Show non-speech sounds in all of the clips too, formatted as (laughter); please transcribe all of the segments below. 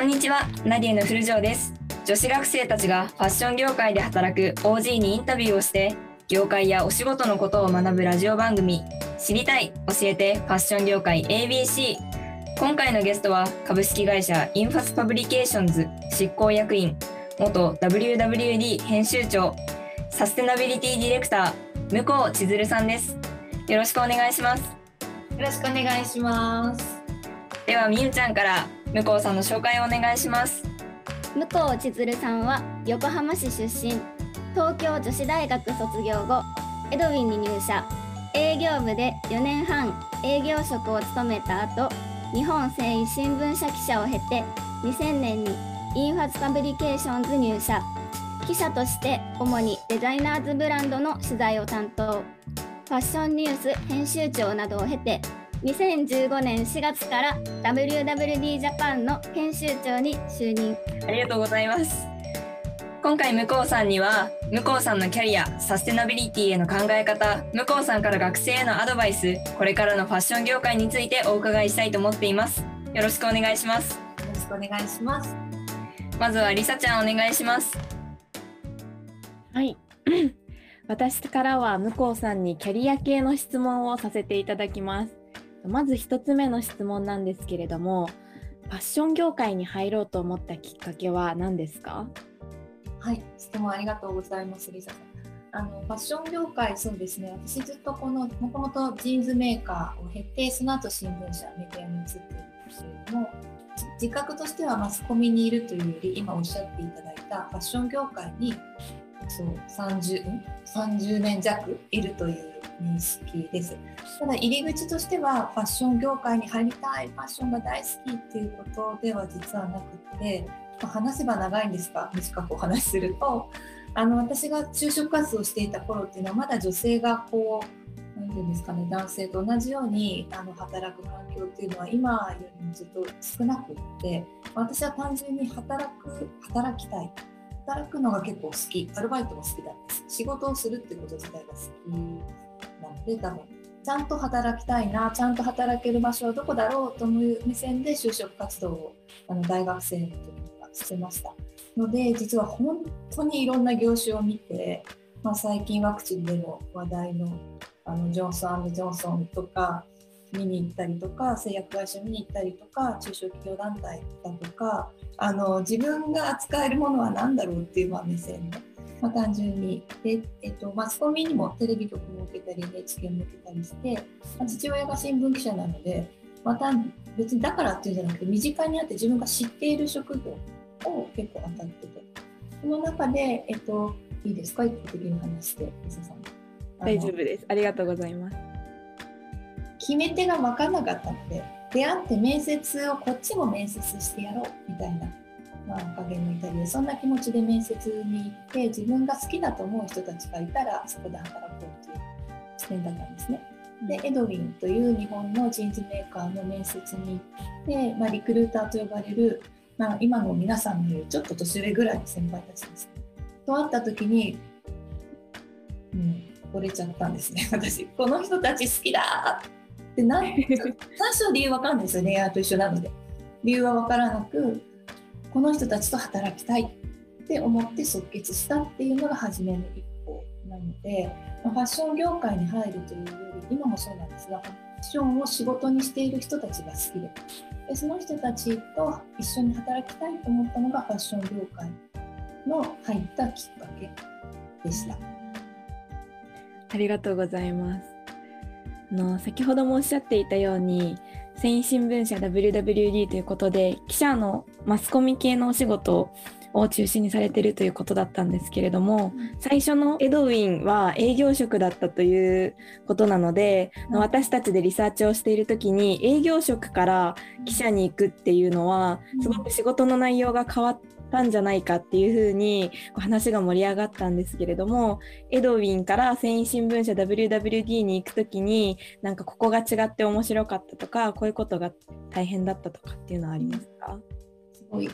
こんにちは、ナディエのフルジョーです。女子学生たちがファッション業界で働く OG にインタビューをして、業界やお仕事のことを学ぶラジオ番組、知りたい、教えてファッション業界 ABC。今回のゲストは株式会社インファスパブリケーションズ執行役員、元 WWD 編集長、サステナビリティディレクター、向こう千鶴さんです。よろしくお願いします。よろしくお願いします。では、みゆちゃんから向こうさんの紹介をお願いします。向こう千鶴さんは横浜市出身。東京女子大学卒業後エドウィンに入社。営業部で4年半営業職を務めた後日本繊維新聞社記者を経て2000年にインファスパブリケーションズ入社。記者として主にデザイナーズブランドの取材を担当。ファッションニュース編集長などを経て2015年4月から WWD ジャパンの編集長に就任ありがとうございます。今回向こうさんには向こうさんのキャリアサステナビリティへの考え方向こうさんから学生へのアドバイスこれからのファッション業界についてお伺いしたいと思っていますよろしくお願いしますよろしくお願いします。まずはりさちゃんお願いしますはい。(clears throat) 私からは向こうさんにキャリア系の質問をさせていただきます。まず一つ目の質問なんですけれども、ファッション業界に入ろうと思ったきっかけは何ですか？はい、質問ありがとうございます、リサさん。あのファッション業界、そうですね、私ずっとこの、もともとジーンズメーカーを経て、その後新聞社、メディアに移っているんですけれども、自覚としてはマスコミにいるというより、今おっしゃっていただいたファッション業界にそう 30, ん？30年弱いるという認識です。ただ入り口としてはファッション業界に入りたい、ファッションが大好きっていうことでは実はなくて、ま話せば長いんですが短くお話しするとあの私が就職活動していた頃っていうのはまだ女性がこう何て言うんですかね男性と同じようにあの働く環境っていうのは今よりもずっと少なくって私は単純に働く働きたい働くのが結構好きアルバイトも好きだったし仕事をするってこと自体が好きなので多分ちゃんと働きたいなちゃんと働ける場所はどこだろうという目線で就職活動をあの大学生の時にはしてました。ので実は本当にいろんな業種を見て、まあ、最近ワクチンでの話題のあのジョンソンジョンソンとか見に行ったりとか製薬会社見に行ったりとか中小企業団体だとかあの自分が扱えるものは何だろうっていうまあ目線で、まあ、単純にで、えっと、マスコミにもテレビ局も受けたり NHK も受けたりして、まあ父親が新聞記者なのでまた別にだからっていうんじゃなくて身近にあって自分が知っている職業を結構当たっててその中で、えっと、いいですか？一方的に話して伊佐さん大丈夫です。ありがとうございます。決め手が分からなかったので出会って面接をこっちも面接してやろうみたいな、まあ、おかげもいたりそんな気持ちで面接に行って自分が好きだと思う人たちがいたらそこで働こうという視点だったんですね。でエドウィンという日本のジーンズメーカーの面接に行って、まあ、リクルーターと呼ばれる、まあ、今の皆さんのよりちょっと年上ぐらいの先輩たちです。ね。と会った時に、うん、惚れちゃったんですね。(laughs) 私この人たち好きだってな (laughs) 最初は理由わかんないですよ。恋愛と一緒なので。理由は分からなくこの人たちと働きたいって思って即決したっていうのが初めの一歩なので、まあファッション業界に入るというより今もそうなんですがファッションを仕事にしている人たちが好きででその人たちと一緒に働きたいと思ったのがファッション業界の入ったきっかけでした。ありがとうございます。の先ほどもおっしゃっていたように繊維新聞社 WWD ということで記者のマスコミ系のお仕事を中心にされているということだったんですけれども、最初のエドウィンは営業職だったということなので、うん。私たちでリサーチをしている時に営業職から記者に行くっていうのはうん。すごく仕事の内容が変わったんじゃないかっていうふうにこう話が盛り上がったんですけれどもエドウィンから繊維新聞社 WWD に行く時になんかここが違って面白かったとかこういうことが大変だったとかっていうのはありますか？すごい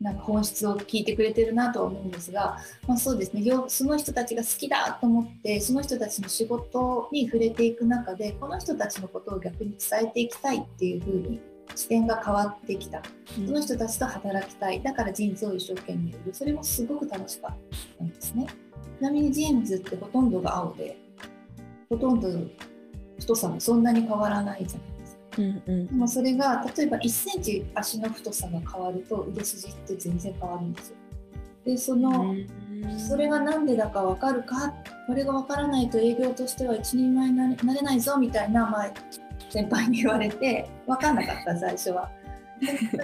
なんか本質を聞いてくれてるなとは思うんですが、まあ、そうですねその人たちが好きだと思ってその人たちの仕事に触れていく中でこの人たちのことを逆に伝えていきたいっていうふうに視点が変わってきた。その人たちと働きたい。だからジーンズを一生懸命売る。それもすごく楽しかったんですね。ちなみにジーンズってほとんどが青でほとんど太さもそんなに変わらないじゃないですか。うんうん。でもそれが例えば1センチ足の太さが変わると売れ筋って全然変わるんですよ。でその、それが何でだか分かるか？これが分からないと営業としては一人前になれなれないぞみたいな前先輩に言われて分かんなかった最初は。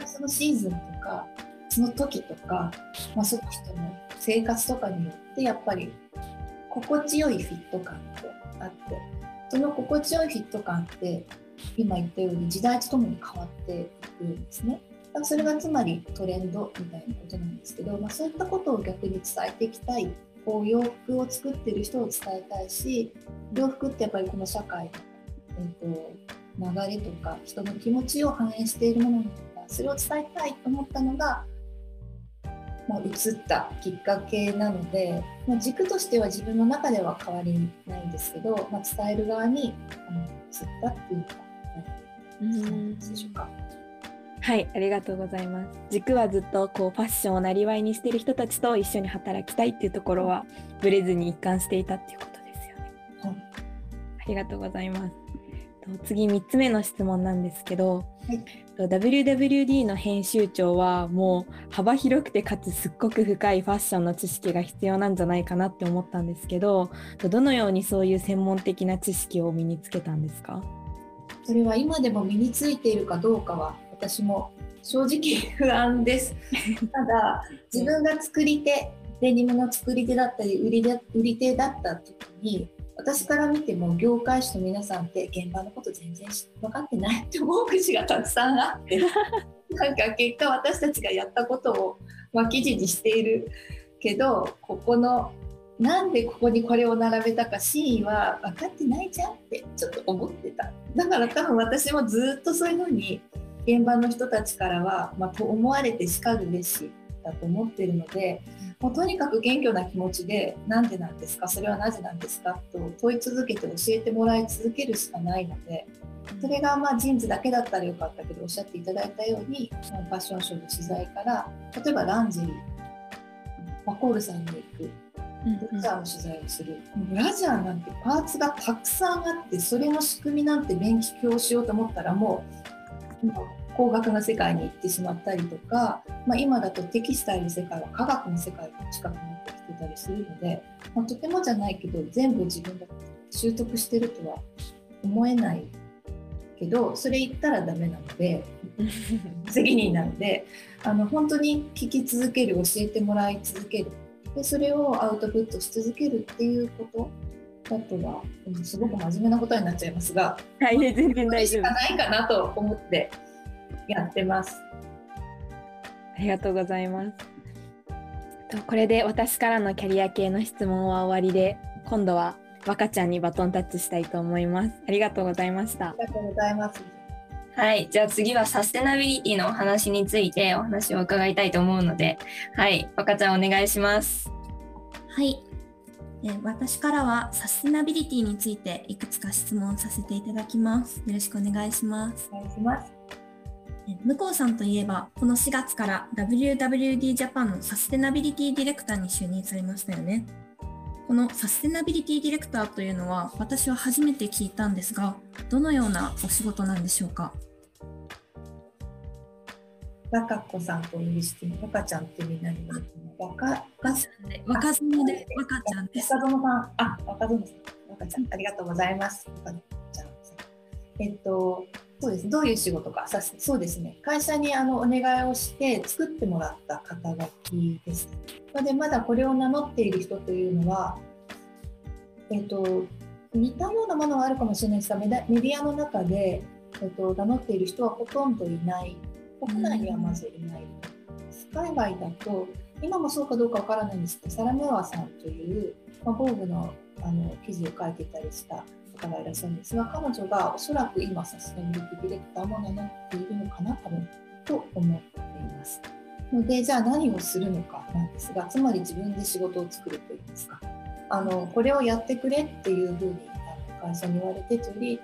そのシーズンとかその時とか、まあ、その人の生活とかによってやっぱり心地よいフィット感ってあってその心地よいフィット感って今言ったように時代とともに変わっていくんですね。それがつまりトレンドみたいなことなんですけど、まあ、そういったことを逆に伝えていきたいこう洋服を作ってる人を伝えたいし洋服ってやっぱりこの社会の、えー、と流れとか人の気持ちを反映しているものなのかそれを伝えたいと思ったのが、まあ、移ったきっかけなので、まあ、軸としては自分の中では変わりないんですけど、まあ、伝える側にあの移ったっていうか、うんでしょうか？はい、ありがとうございます。軸はずっとこうファッションをなりわいにしている人たちと一緒に働きたいっていうところはブレずに一貫していたっていうことですよね。はいありがとうございます。と次3つ目の質問なんですけど、はいと WWD の編集長はもう幅広くてかつすっごく深いファッションの知識が必要なんじゃないかなって思ったんですけど、とどのようにそういう専門的な知識を身につけたんですか？それは今でも身についているかどうかは私も正直不安です。(laughs) ただ自分が作り手デニムの作り手だったり売りで売り手だった時に私から見ても業界誌の皆さんって現場のこと全然分かってないって思う口がたくさんあって (laughs) なんか結果私たちがやったことを、まあ、記事にしているけどここのなんでここにこれを並べたか真意は分かってないじゃんってちょっと思ってた。だから多分私もずっとそういうふうに現場の人たちからは、まあ、と思われてしかるべしだと思ってるのでもうとにかく謙虚な気持ちで「なんでなんですかそれはなぜなんですか?」と問い続けて教えてもらい続けるしかないのでそれがまあジーンズだけだったらよかったけどおっしゃっていただいたようにまあファッションショーの取材から例えばランジェリーワコールさんに行くブラジャーの取材をする、ブラジャーなんてパーツがたくさんあってそれの仕組みなんて勉強しようと思ったらもうもう高額な世界に行ってしまったりとか、まあ、今だとテキスタイルの世界は科学の世界に近くなってきてたりするので、まあ、とてもじゃないけど全部自分が習得してるとは思えないけどそれ言ったらダメなので (laughs) 責任なのであの本当に聞き続ける教えてもらい続けるでそれをアウトプットし続けるっていうことだとはうんすごく真面目なことになっちゃいますがはい、全然大丈夫しか。ないかなと思ってやってます。ありがとうございます。とこれで私からのキャリア系の質問は終わりで、今度は若ちゃんにバトンタッチしたいと思います。ありがとうございましたあ。りがとうございます。はい、じゃあ次はサステナビリティのお話についてお話を伺いたいと思うので、はい、若ちゃんお願いします。はい。えー私からはサステナビリティについていくつか質問させていただきます。よろしくお願いします。お願いします。えー向こうさんといえば、この4月から WWD ジャパンのサステナビリティディレクターに就任されましたよね。このサステナビリティディレクターというのは私は初めて聞いたんですが、どのようなお仕事なんでしょうか？若子さんとお呼びして、若ちゃんってみんなに言われても、若、若、若園で若ちゃんです。若園さん、あ、若園さん、若ちゃん、ありがとうございます。若ちゃんさん。えっと、そうです。どういう仕事か、さそうですね。会社にあのお願いをして作ってもらった肩書きです。ので、まだこれを名乗っている人というのは、えっと、似たようなものはあるかもしれないですが、メディアの中で、えっと、名乗っている人はほとんどいない。国内にはまずいない。海外だと、今もそうかどうかわからないんですけど、サラメワさんという、まあ、防具のあの記事を書いていたりした方がいらっしゃるんですが、彼女がおそらく今、サステナビリティディレクターも名乗っているのかな、多分と思っています。ので、じゃあ何をするのかなんですが、つまり自分で仕事を作るといいますか、あのこれをやってくれっていうふうに会社に言われてより、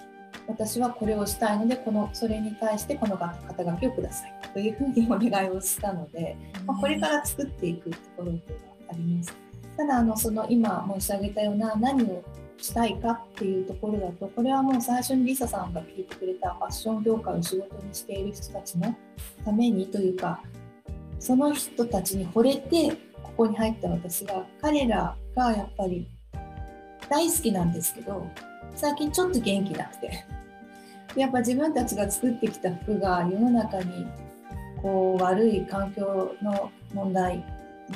私はこれをしたいのでこのそれに対してこの肩書きをくださいというふうにお願いをしたので、まあ、これから作っていくところではあります。ただあのその今申し上げたような何をしたいかっていうところだとこれはもう最初にリサさんが聞いてくれたファッション業界を仕事にしている人たちのためにというかその人たちに惚れてここに入った私が彼らがやっぱり大好きなんですけど最近ちょっと元気なくて。やっぱ自分たちが作ってきた服が世の中にこう悪い環境の問題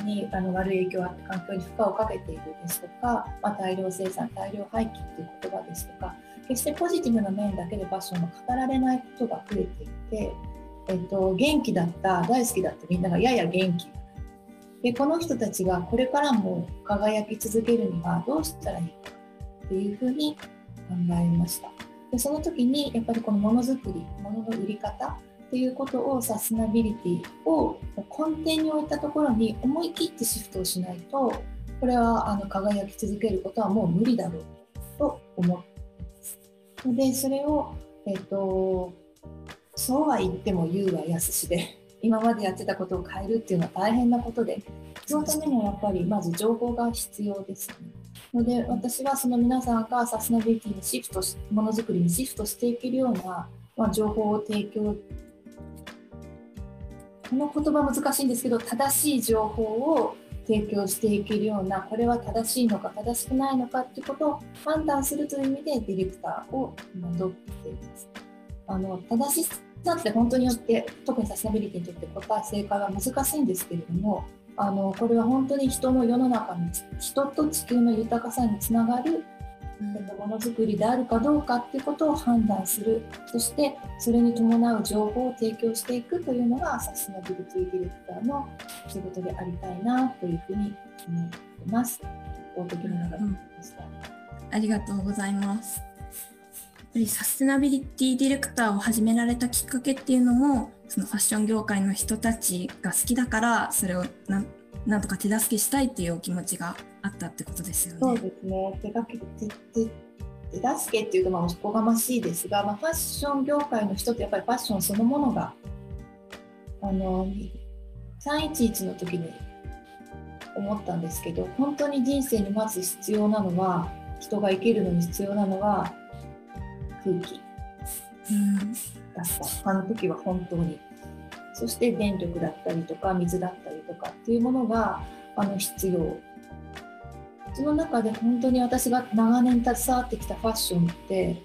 にあの悪い影響があって環境に負荷をかけているですとか、まあ、大量生産大量廃棄という言葉ですとか決してポジティブな面だけでファッションが語られないことが増えていて、えっと、元気だった大好きだったみんながやや元気。でこの人たちがこれからも輝き続けるにはどうしたらいいかっていうふうに考えました。でその時にやっぱりこのものづくりものの売り方っていうことをサステナビリティを根底に置いたところに思い切ってシフトをしないとこれはあの輝き続けることはもう無理だろうと思ってます。でそれを、えーと、そうは言っても言うは易しで今までやってたことを変えるっていうのは大変なことでそのためにはやっぱりまず情報が必要ですね。ので私はその皆さんがサステナビリティにシフトものづくりにシフトしていけるような、まあ、情報を提供この言葉難しいんですけど正しい情報を提供していけるようなこれは正しいのか正しくないのかってことを判断するという意味でディレクターを戻っています。あの正しさって本当によって特にサステナビリティにとって答え正解は難しいんですけれどもあのこれは本当に人の世の中に人と地球の豊かさにつながるものづくりであるかどうかっていうことを判断するそしてそれに伴う情報を提供していくというのがサステナビリティディレクターの仕事でありたいなというふうに思っています。法的な長でした、うん、ありがとうございます。やっぱりサステナビリティディレクターを始められたきっかけっていうのもそのファッション業界の人たちが好きだからそれをなんとか手助けしたいっていうお気持ちがあったってことですよね。そうですね。手助け手手助けっていうとまあおこがましいですが、まあ、ファッション業界の人ってやっぱりファッションそのものがあの311の時に思ったんですけど本当に人生にまず必要なのは人が生きるのに必要なのは空気。だった、あの時は本当に。そして電力だったりとか水だったりとかっていうものがあの必要。その中で本当に私が長年携わってきたファッションって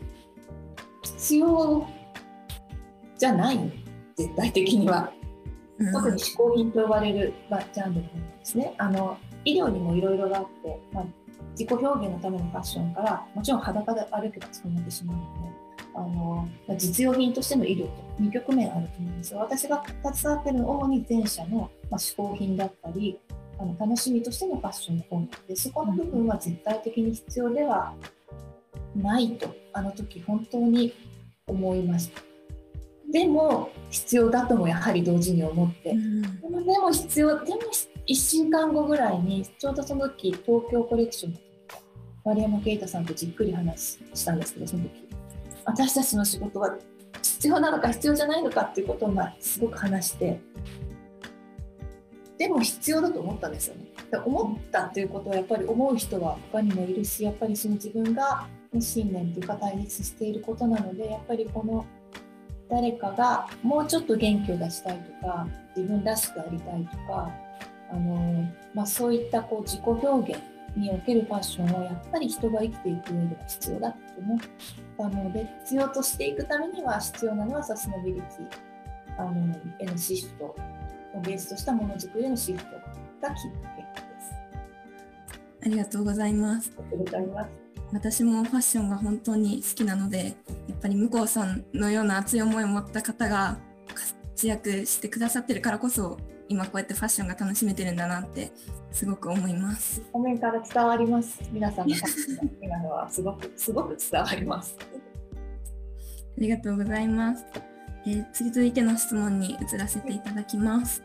必要じゃない絶対的には、うん、特に嗜好品と呼ばれるジャンルなんですね。あの医療にもいろいろがあって、まあ、自己表現のためのファッションからもちろん裸で歩けば捕まってしまうのであの実用品としての医療と2局面あると思うんですが私が携わっているのは主に前者の、まあ、嗜好品だったりあの楽しみとしてのファッションの方なのでそこの部分は絶対的に必要ではないとあの時本当に思いました。でも必要だともやはり同時に思って、うん、でもでも必要でも1週間後ぐらいにちょうどその時東京コレクション丸山啓太さんとじっくり話したんですけどその時私たちの仕事は必要なのか必要じゃないのかっていうことをすごく話してでも必要だと思ったんですよね。思ったっていうことはやっぱり思う人は他にもいるしやっぱりその自分が信念というか大切していることなのでやっぱりこの誰かがもうちょっと元気を出したいとか自分らしくありたいとかあの、まあ、そういったこう自己表現におけるファッションはやっぱり人が生きていく上では必要だと思ったので必要としていくためには必要なのはサステナビリティあのへのシフトをベースとしたものづくりのシフトがきっかけです。ありがとうございます。ありがとうございます。私もファッションが本当に好きなのでやっぱり向こうさんのような熱い思いを持った方が活躍してくださってるからこそ今こうやってファッションが楽しめてるんだなってすごく思います。コメントから伝わります。皆さんのファッションが好きなのはすごくすごく伝わります。ありがとうございます。えー、次続いての質問に移らせていただきます。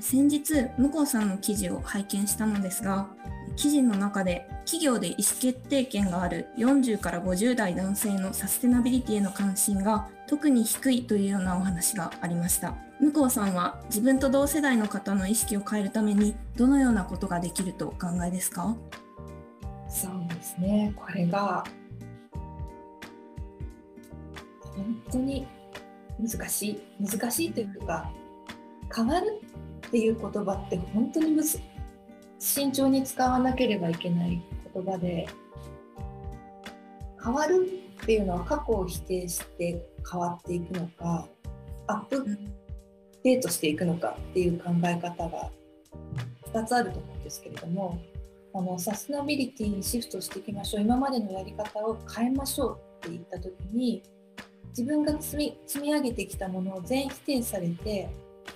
先日向こうさんの記事を拝見したのですが記事の中で企業で意思決定権がある40から50代男性のサステナビリティへの関心が特に低いというようなお話がありました向こうさんは自分と同世代の方の意識を変えるためにどのようなことができるとお考えですか？そうですね。これが本当に難しい。難しいというか変わるっていう言葉って本当にむず慎重に使わなければいけない言葉で変わるっていうのは過去を否定して変わっていくのかアップデートしていくのかっていう考え方が2つあると思うんですけれどもあのサステナビリティにシフトしていきましょう今までのやり方を変えましょうって言った時に自分が積み積み上げてきたものを全否定されて、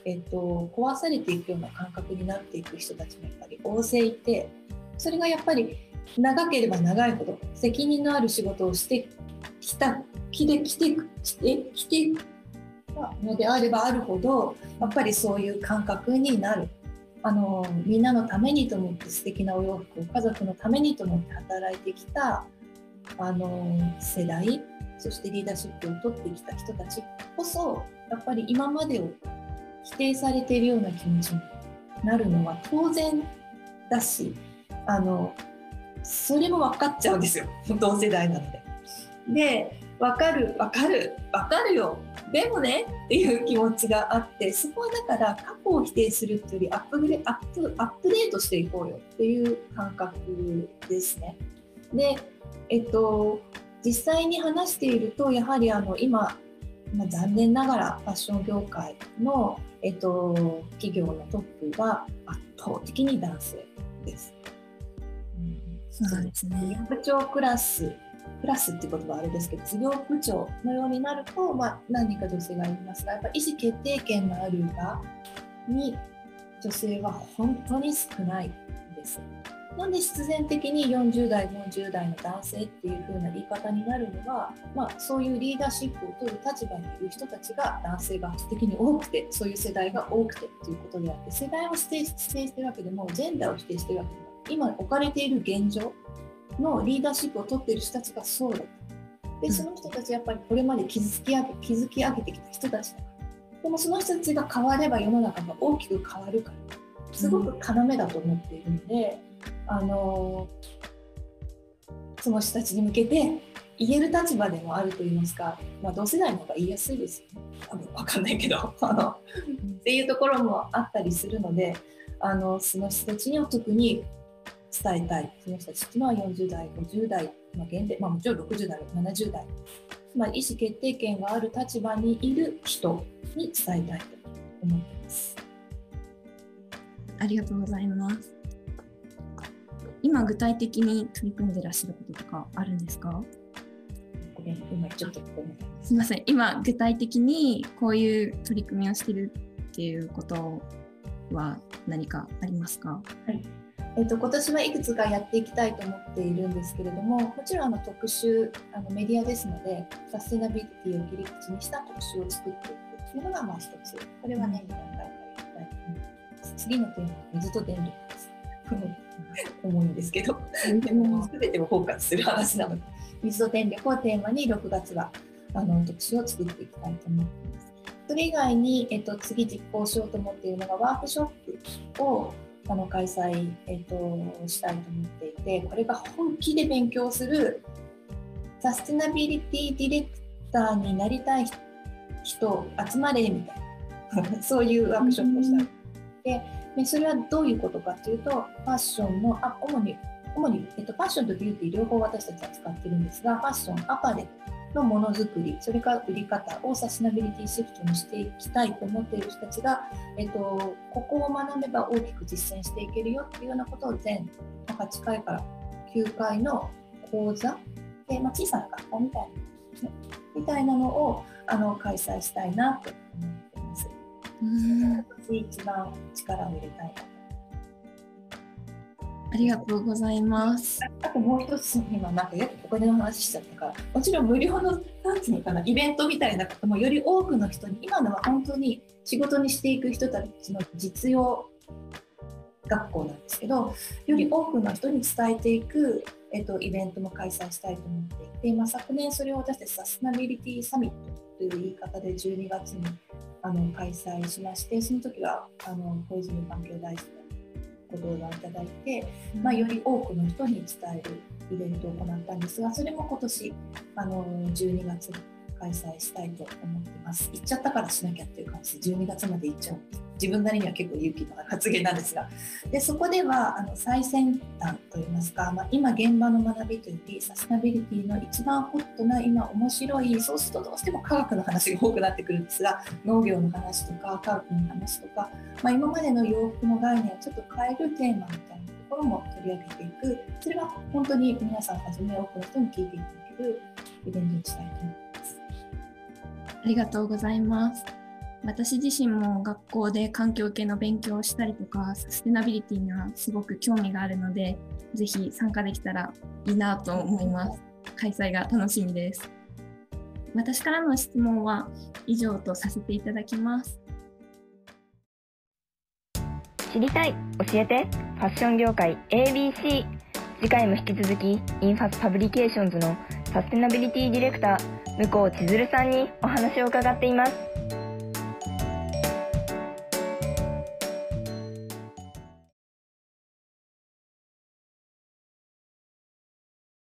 えっと、壊されていくような感覚になっていく人たちもやっぱり大勢いてそれがやっぱり長ければ長いほど責任のある仕事をしてきたきてきてきてきてのであればあるほどやっぱりそういう感覚になる。あのみんなのためにと思って素敵なお洋服を家族のためにと思って働いてきたあの世代そしてリーダーシップを取ってきた人たちこそやっぱり今までを否定されているような気持ちになるのは当然だしあのそれも分かっちゃうんですよ。同世代なので。で分かる分かる分かるよ。でもねっていう気持ちがあってそこはだから過去を否定するっていうよりアップグレアップアップデートしていこうよっていう感覚ですね。でえっと実際に話しているとやはりあの今、まあ、残念ながらファッション業界の、えっと、企業のトップが圧倒的に男性です。うん、そうですね。部長クラスプラスっていう言葉はあれですけど事業部長のようになると、まあ、何人か女性がいますがやっぱ意思決定権のある場に女性は本当に少ないんです。なんで必然的に40代40代の男性っていう風な言い方になるのは、まあ、そういうリーダーシップを取る立場にいる人たちが男性が圧倒的に多くてそういう世代が多くてということであって世代を指定指定してるわけでもジェンダーを否定してるわけでも今置かれている現状のリーダーシップを取っている人たちがそうだでその人たちやっぱりこれまで築き上げ築き上げてきた人たちだ。からでもその人たちが変われば世の中が大きく変わるからすごく要だと思っているので、あのその人たちに向けて言える立場でもあると言いますか、まあ、同世代の方が言いやすいですよね。多分分かんないけど。(laughs) あのっていうところもあったりするのであのその人たちには特に伝えたい。その人たちっていうのは40代50代、まあ、限定、まあ、もちろん60代70代、まあ、意思決定権がある立場にいる人に伝えたいと思ってます。ありがとうございます。今具体的に取り組んでらっしゃることとかあるんですか？ごめん、今ちょっとすみません、今具体的にこういう取り組みをしてるっていうことは何かありますか、はいえーと、今年はいくつかやっていきたいと思っているんですけれどももちろんあの特集あのメディアですのでサステナビリティを切り口にした特集を作っていくというのがまあ一つこれは年に何回かやりたいと思います。次のテーマは水と電力です。重いんですけど、でも全てを包括する話なので、水と電力をテーマに6月はあの特集を作っていきたいと思っています。それ以外に、えっと、次実行しようと思っているのがワークショップをあの開催、えっと、したいと思っていて、これが本気で勉強するサステナビリティディレクターになりたい人集まれみたいな (laughs) そういうワークショップをしたい。ででそれはどういうことかというとファッションのあ主に主に、えっと、ファッションとビューティー両方私たちは使ってるんですがファッションアパレルのものづくりそれから売り方をサステナビリティシフトにしていきたいと思っている人たちが、えっと、ここを学べば大きく実践していけるよっていうようなことを全8回から9回の講座で、まあ、小さな学校みたいな、ね、みたいなのをあの開催したいなと思っています。うん一番力を入れたいありがとうございます。あともう一つ、今なんかよくお金の話しちゃったから、もちろん無料の、なんていうのかな、イベントみたいなこともより多くの人に、今のは本当に仕事にしていく人たちの実用学校なんですけどより多くの人に伝えていく、えっと、イベントも開催したいと思っていて、まあ、昨年それを私たちサステナビリティサミットという言い方で12月にあの開催しましてその時はあの小泉環境大臣ご登壇いただいて、まあ、より多くの人に伝えるイベントを行ったんですがそれも今年あの12月に開催したいと思ってます。行っちゃったからしなきゃっていう感じで12月まで行っちゃう自分なりには結構勇気のある発言なんですがでそこではあの最先端といいますか、まあ、今現場の学びといってサステナビリティの一番ホットな今面白いそうするとどうしても科学の話が多くなってくるんですが農業の話とか科学の話とか、まあ、今までの洋服の概念をちょっと変えるテーマみたいなところも取り上げていくそれは本当に皆さんはじめ多くの人に聞いていただけるイベントにしたいと思います。ありがとうございます。私自身も学校で環境系の勉強をしたりとかサステナビリティにはすごく興味があるのでぜひ参加できたらいいなと思います。開催が楽しみです。私からの質問は以上とさせていただきます。知りたい教えて。ファッション業界 ABC 次回も引き続きインファスパブリケーションズのサステナビリティディレクター向こう千鶴さんにお話を伺っています。